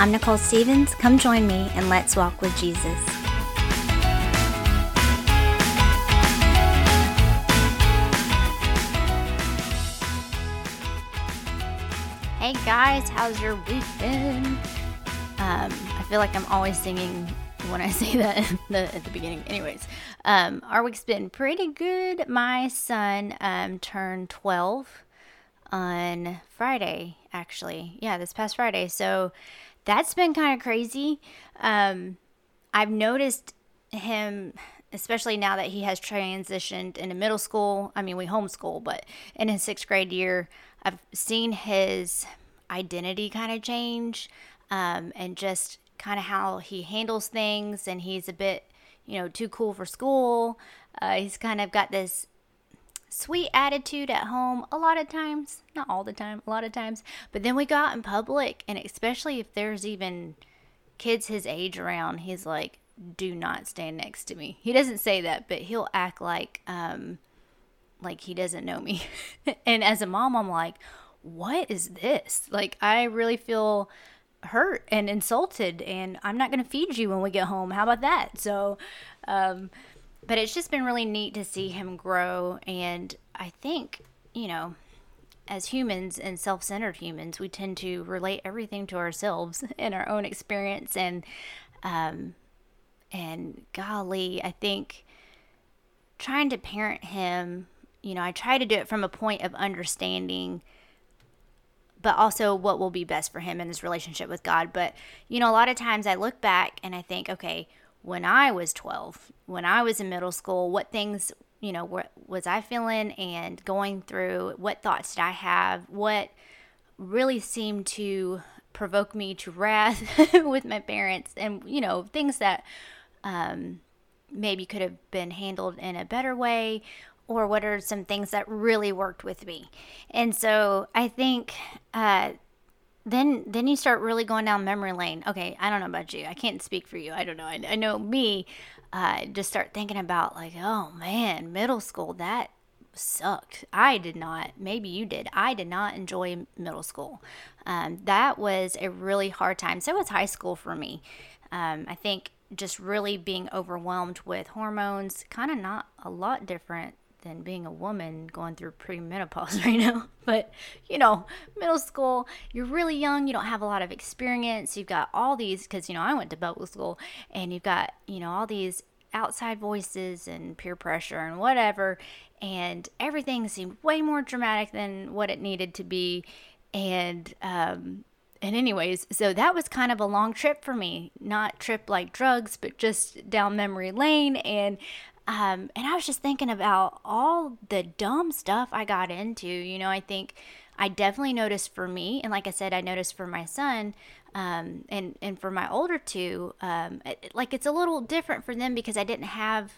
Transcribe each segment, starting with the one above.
I'm Nicole Stevens. Come join me and let's walk with Jesus. Hey guys, how's your week been? Um, I feel like I'm always singing when I say that the, at the beginning. Anyways, um, our week's been pretty good. My son um, turned 12 on Friday, actually. Yeah, this past Friday. So that's been kind of crazy. Um, I've noticed him, especially now that he has transitioned into middle school. I mean, we homeschool, but in his sixth grade year, I've seen his identity kind of change um, and just kind of how he handles things. And he's a bit, you know, too cool for school. Uh, he's kind of got this sweet attitude at home a lot of times, not all the time, a lot of times. But then we go out in public, and especially if there's even kids his age around, he's like, do not stand next to me. He doesn't say that, but he'll act like, um, like he doesn't know me. and as a mom, I'm like, what is this? Like, I really feel hurt and insulted, and I'm not going to feed you when we get home. How about that? So, um, but it's just been really neat to see him grow. And I think, you know, as humans and self centered humans, we tend to relate everything to ourselves and our own experience. And, um, and golly, I think trying to parent him, you know, I try to do it from a point of understanding but also what will be best for him in his relationship with God. But, you know, a lot of times I look back and I think, okay, when I was 12, when I was in middle school, what things, you know, what was I feeling and going through? What thoughts did I have? What really seemed to provoke me to wrath with my parents and, you know, things that um, maybe could have been handled in a better way or what are some things that really worked with me. And so I think uh, then then you start really going down memory lane. Okay, I don't know about you. I can't speak for you. I don't know. I, I know me. Uh, just start thinking about like, oh man, middle school that sucked. I did not. Maybe you did. I did not enjoy middle school. Um, that was a really hard time. So was high school for me. Um, I think just really being overwhelmed with hormones, kind of not a lot different than being a woman going through premenopause right now. But, you know, middle school, you're really young, you don't have a lot of experience. You've got all these, because, you know, I went to public school, and you've got, you know, all these outside voices and peer pressure and whatever. And everything seemed way more dramatic than what it needed to be. And, um, and anyways, so that was kind of a long trip for me. Not trip like drugs, but just down memory lane. And um, and I was just thinking about all the dumb stuff I got into. You know, I think I definitely noticed for me, and like I said, I noticed for my son, um, and and for my older two, um, it, like it's a little different for them because I didn't have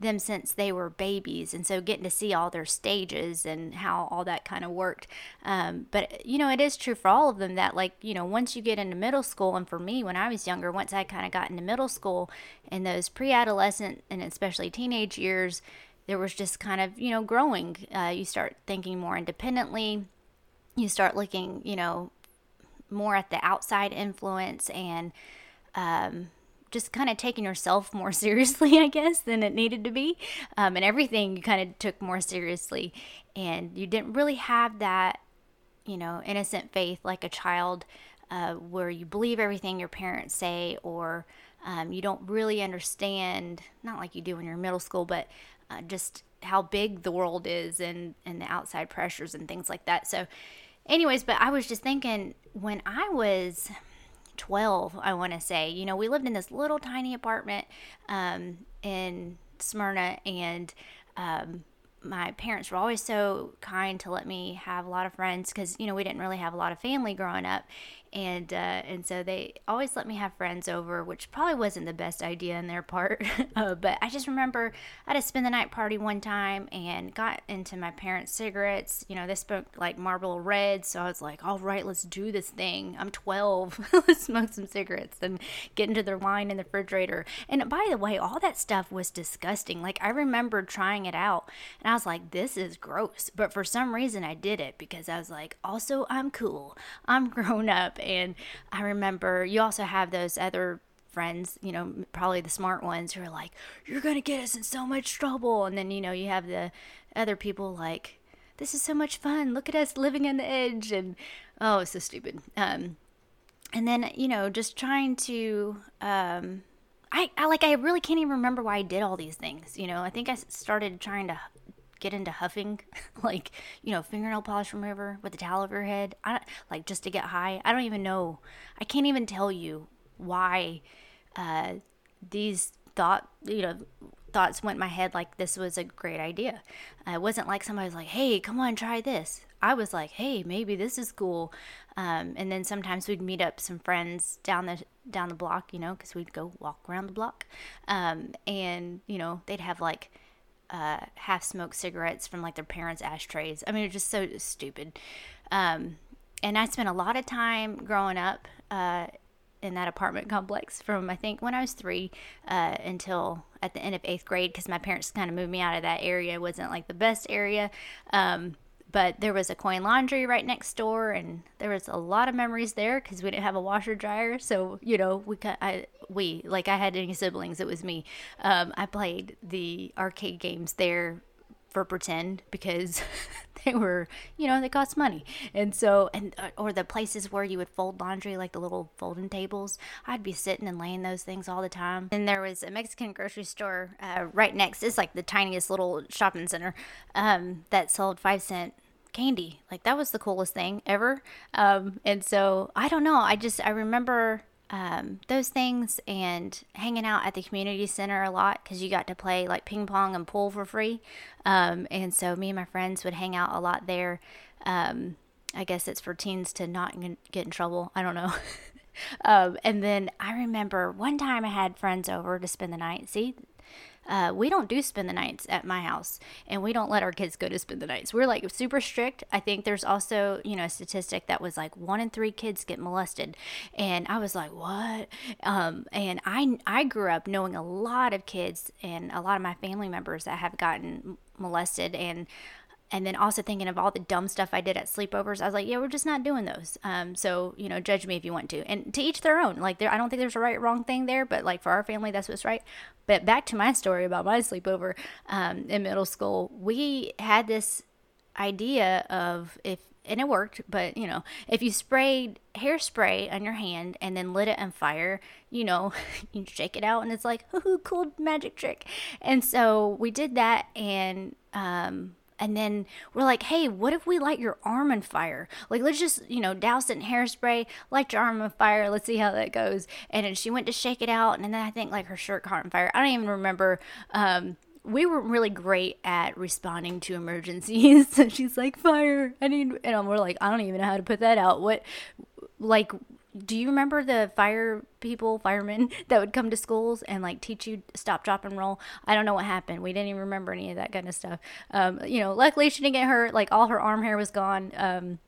them since they were babies and so getting to see all their stages and how all that kind of worked. Um, but you know it is true for all of them that like you know once you get into middle school and for me when i was younger once i kind of got into middle school in those pre-adolescent and especially teenage years there was just kind of you know growing. Uh, you start thinking more independently. You start looking you know more at the outside influence and um, just kind of taking yourself more seriously, I guess, than it needed to be. Um, and everything you kind of took more seriously. And you didn't really have that, you know, innocent faith like a child uh, where you believe everything your parents say or um, you don't really understand, not like you do when you're in middle school, but uh, just how big the world is and, and the outside pressures and things like that. So, anyways, but I was just thinking when I was 12, I want to say. You know, we lived in this little tiny apartment um, in Smyrna, and um, my parents were always so kind to let me have a lot of friends because you know we didn't really have a lot of family growing up and uh, and so they always let me have friends over, which probably wasn't the best idea in their part. uh, but I just remember I had a spend the night party one time and got into my parents' cigarettes. You know, they smoked like Marlboro Red, so I was like, all right, let's do this thing. I'm 12, let's smoke some cigarettes and get into their wine in the refrigerator. And by the way, all that stuff was disgusting. Like I remember trying it out, and I was like, this is gross. But for some reason, I did it because I was like, also I'm cool, I'm grown up And I remember you also have those other friends, you know, probably the smart ones who are like, you're going to get us in so much trouble. And then, you know, you have the other people like, this is so much fun. Look at us living on the edge. And oh, it's so stupid. Um, and then, you know, just trying to, um, I, I like, I really can't even remember why I did all these things. You know, I think I started trying to get into huffing, like, you know, fingernail polish remover with the towel over your head. I, like, just to get high. I don't even know. I can't even tell you why uh, these thought, you know, thoughts went my head like this was a great idea. Uh, it wasn't like somebody was like, hey, come on, try this. I was like, hey, maybe this is cool. Um, and then sometimes we'd meet up some friends down the down the block, you know, because we'd go walk around the block, um, and you know they'd have like uh, half smoked cigarettes from like their parents' ashtrays. I mean, it's just so stupid. Um, and I spent a lot of time growing up uh, in that apartment complex from I think when I was three uh, until at the end of eighth grade because my parents kind of moved me out of that area. It wasn't like the best area. Um, but there was a coin laundry right next door and there was a lot of memories there because we didn't have a washer dryer. So you know we I, we like i had any siblings it was me. Um, i played the arcade games there for pretend because they were you know they cost money. And so and uh, or the places where you would fold laundry like the little folding tables i'd be sitting and laying those things all the time. And there was a mexican grocery store uh, right next it's like the tiniest little shopping center um, that sold five cent candy. Like that was the coolest thing ever. Um, and so i don't know. I just i remember um, those things and hanging out at the community center a lot because you got to play like ping pong and pool for free. Um, and so me and my friends would hang out a lot there. Um, I guess it's for teens to not get in trouble. I don't know. Um, and then I remember one time I had friends over to spend the night. See, uh, we don't do spend the nights at my house and we don't let our kids go to spend the nights. We're like super strict. I think there's also, you know, a statistic that was like one in three kids get molested. And I was like, what? Um, and I, I grew up knowing a lot of kids and a lot of my family members that have gotten molested and and then also thinking of all the dumb stuff I did at sleepovers. I was like, yeah, we're just not doing those. Um, so you know, judge me if you want to, and to each their own. Like, there, I don't think there's a right wrong thing there, but like for our family, that's what's right. But back to my story about my sleepover um, in middle school, we had this idea of if and it worked, but you know, if you sprayed hairspray on your hand and then lit it on fire, you know, you shake it out and it's like, ooh, cool magic trick. And so we did that and um and then we're like, hey, what if we light your arm on fire? Like, let's just, you know, douse it in hairspray, light your arm on fire. Let's see how that goes. And then she went to shake it out. And then I think like her shirt caught on fire. I don't even remember. Um, we were really great at responding to emergencies. so she's like, fire. I need, and we're like, I don't even know how to put that out. What, like, do you remember the fire people, firemen that would come to schools and like teach you stop, drop, and roll? I don't know what happened. We didn't even remember any of that kind of stuff. Um, you know, luckily she didn't get hurt. Like all her arm hair was gone. Um,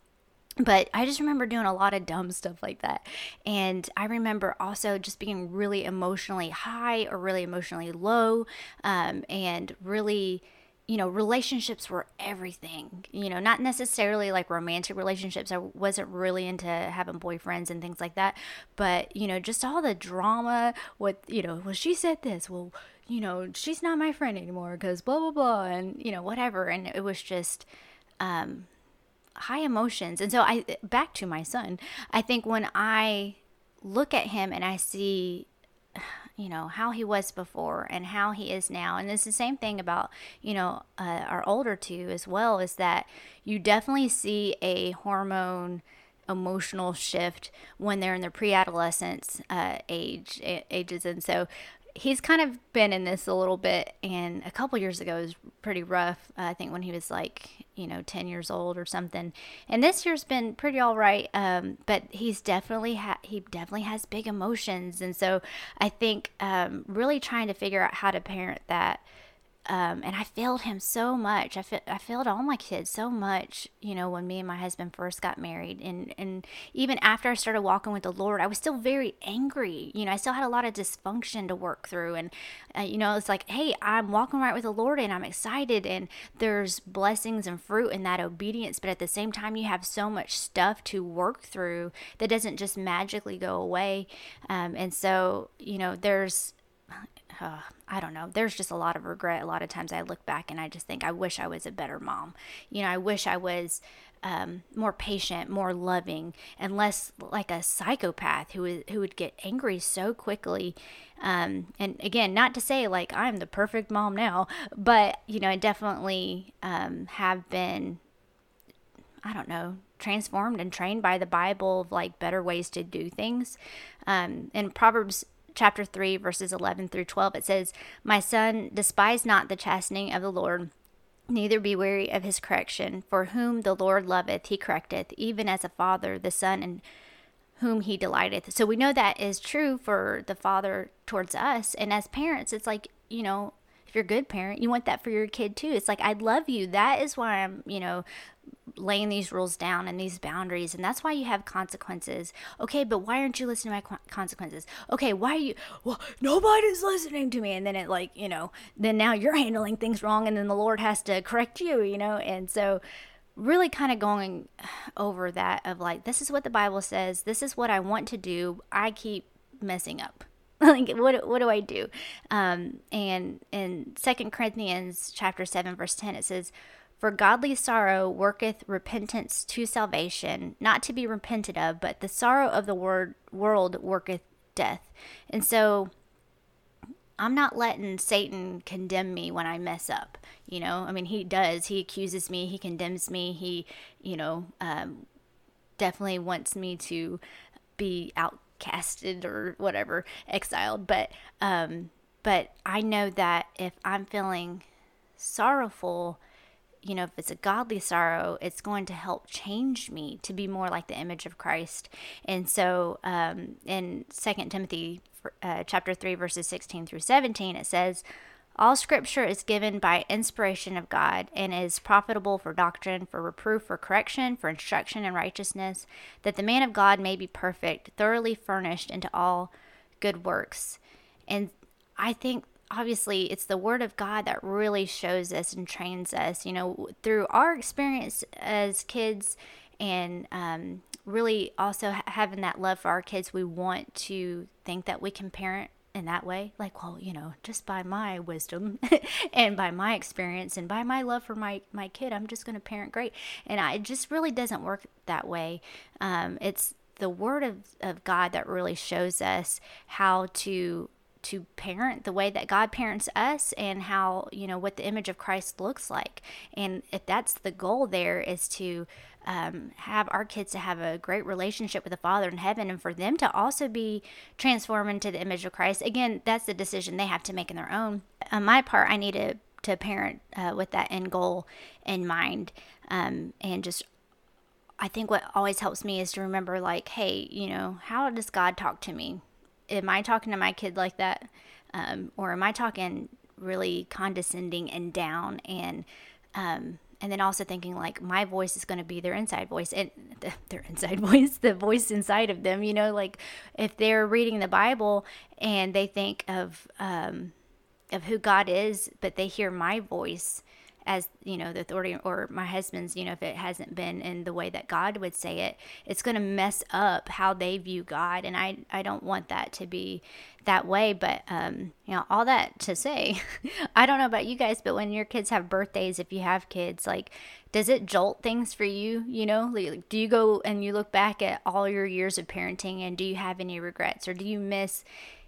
but I just remember doing a lot of dumb stuff like that. And I remember also just being really emotionally high or really emotionally low um, and really you know, relationships were everything. You know, not necessarily like romantic relationships. I wasn't really into having boyfriends and things like that. But, you know, just all the drama with, you know, well, she said this. Well, you know, she's not my friend anymore because blah, blah, blah. And, you know, whatever. And it was just, um, high emotions. And so I, back to my son, I think when I look at him and I see you know how he was before and how he is now. And it's the same thing about you know uh, our older two as well is that you definitely see a hormone emotional shift when they're in their pre-adolescence uh, age ages. And so he's kind of been in this a little bit and a couple years ago was pretty rough uh, i think when he was like you know 10 years old or something. And this year's been pretty all right um, but he's definitely ha- he definitely has big emotions. And so i think um, really trying to figure out how to parent that um, and I failed him so much. I, fa- I failed all my kids so much, you know, when me and my husband first got married. And, and even after I started walking with the Lord, I was still very angry. You know, I still had a lot of dysfunction to work through. And, uh, you know, it's like, hey, I'm walking right with the Lord and I'm excited. And there's blessings and fruit in that obedience. But at the same time, you have so much stuff to work through that doesn't just magically go away. Um, and so, you know, there's, uh, I don't know. There's just a lot of regret. A lot of times I look back and I just think, I wish I was a better mom. You know, I wish I was um, more patient, more loving, and less like a psychopath who who would get angry so quickly. Um, and again, not to say like I'm the perfect mom now, but you know, I definitely um, have been. I don't know, transformed and trained by the Bible of like better ways to do things. Um, in Proverbs chapter 3, verses 11 through 12, it says, My son, despise not the chastening of the Lord, neither be weary of his correction. For whom the Lord loveth, he correcteth, even as a father, the son, and whom he delighteth. So we know that is true for the father towards us. And as parents, it's like, you know, if you're a good parent, you want that for your kid too. It's like, I love you. That is why I'm, you know, laying these rules down and these boundaries and that's why you have consequences. Okay but why aren't you listening to my consequences? Okay why are you well nobody's listening to me. And then it like you know then now you're handling things wrong and then the lord has to correct you you know? And so really kind of going over that of like this is what the bible says. This is what i want to do. I keep messing up like what what do I do? Um, and in Second Corinthians chapter seven verse ten it says, for godly sorrow worketh repentance to salvation, not to be repented of, but the sorrow of the word, world worketh death. And so I'm not letting Satan condemn me when I mess up. You know, I mean, he does. He accuses me, he condemns me, he, you know, um, definitely wants me to be outcasted or whatever, exiled. But, um, but I know that if I'm feeling sorrowful, you know, if it's a godly sorrow, it's going to help change me to be more like the image of Christ. And so, um, in Second Timothy uh, chapter three, verses sixteen through seventeen, it says, "All Scripture is given by inspiration of God and is profitable for doctrine, for reproof, for correction, for instruction in righteousness, that the man of God may be perfect, thoroughly furnished into all good works." And I think obviously it's the word of God that really shows us and trains us, you know, through our experience as kids and um, really also having that love for our kids. We want to think that we can parent in that way like well you know just by my wisdom and by my experience and by my love for my my kid i'm just going to parent great. And I, it just really doesn't work that way. Um, it's the word of, of god that really shows us how to to parent the way that God parents us and how, you know, what the image of Christ looks like. And if that's the goal there is to um, have our kids to have a great relationship with the Father in heaven and for them to also be transformed into the image of Christ. Again, that's the decision they have to make in their own. On my part, I need to, to parent uh, with that end goal in mind um, and just I think what always helps me is to remember, like, hey, you know, how does God talk to me? Am I talking to my kid like that? Um, or am I talking really condescending and down and um, and then also thinking like my voice is going to be their inside voice and the, their inside voice the voice inside of them you know like if they're reading the bible and they think of um, of who god is but they hear my voice as you know the authority or my husband's you know if it hasn't been in the way that god would say it it's going to mess up how they view god. And i i don't want that to be that way. But um you know all that to say i don't know about you guys but when your kids have birthdays if you have kids like does it jolt things for you you know? Like, do you go and you look back at all your years of parenting and do you have any regrets? Or do you miss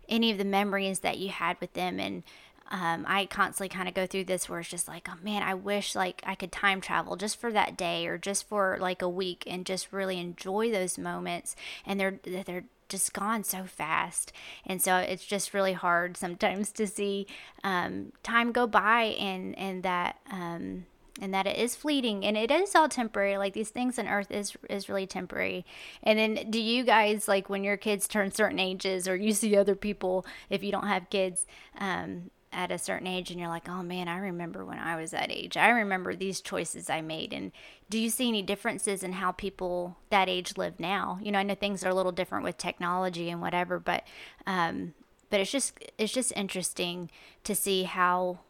any of the memories that you had with them? And um, I constantly kind of go through this where it's just like, oh man, I wish like I could time travel just for that day or just for like a week and just really enjoy those moments. And they're they're just gone so fast, and so it's just really hard sometimes to see um, time go by and and that. Um, and that it is fleeting and it is all temporary like these things on earth is is really temporary and then do you guys like when your kids turn certain ages or you see other people if you don't have kids um at a certain age and you're like, oh man, I remember when I was that age. I remember these choices I made. And do you see any differences in how people that age live now? You know, I know things are a little different with technology and whatever, but um, but it's just it's just interesting to see how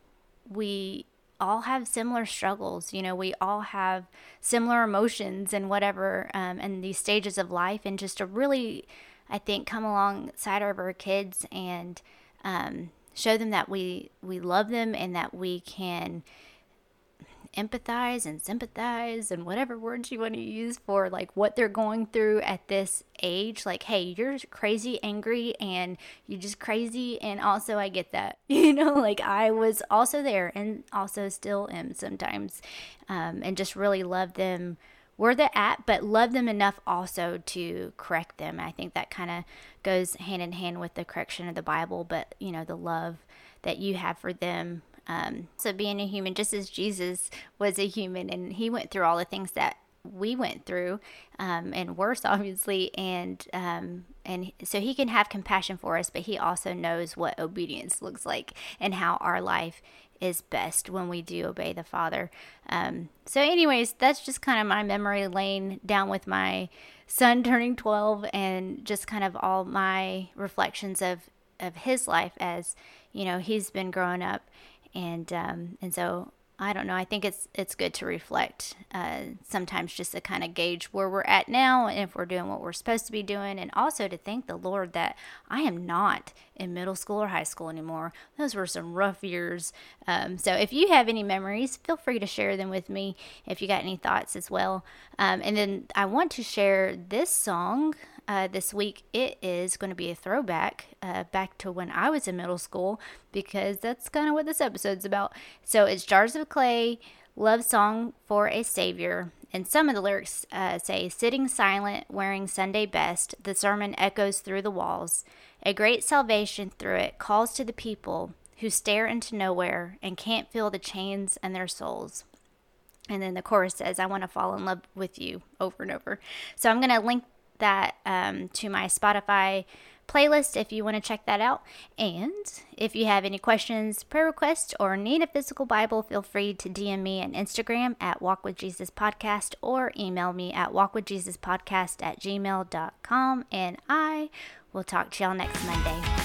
we all have similar struggles. You know, we all have similar emotions and whatever, um, and these stages of life, and just to really, I think, come alongside of our kids and um, show them that we we love them and that we can empathize and sympathize and whatever words you want to use for like what they're going through at this age. Like hey you're crazy angry and you're just crazy. And also I get that you know like I was also there and also still am sometimes um, and just really love them where they're at, but love them enough also to correct them. I think that kind of goes hand in hand with the correction of the Bible, but you know, the love that you have for them. Um, so being a human, just as Jesus was a human and he went through all the things that we went through, um, and worse, obviously, and um, and so he can have compassion for us, but he also knows what obedience looks like and how our life is best when we do obey the Father. Um, so, anyways, that's just kind of my memory lane down with my son turning 12 and just kind of all my reflections of, of his life as, you know, he's been growing up. And, um, and so I don't know. I think it's it's good to reflect uh, sometimes just to kind of gauge where we're at now and if we're doing what we're supposed to be doing, and also to thank the Lord that I am not in middle school or high school anymore. Those were some rough years. Um, so if you have any memories, feel free to share them with me if you got any thoughts as well. Um, and then I want to share this song uh, this week, it is going to be a throwback uh, back to when I was in middle school because that's kind of what this episode's about. So it's Jars of Clay, Love Song for a Savior. And some of the lyrics uh, say, Sitting silent, wearing Sunday best, the sermon echoes through the walls. A great salvation through it calls to the people who stare into nowhere and can't feel the chains in their souls. And then the chorus says, I want to fall in love with you over and over. So I'm going to link that um, to my Spotify playlist if you want to check that out. And if you have any questions, prayer requests, or need a physical Bible, feel free to DM me on Instagram at Walk with Jesus Podcast or email me at walkwithjesuspodcast at gmail.com. And I will talk to y'all next Monday.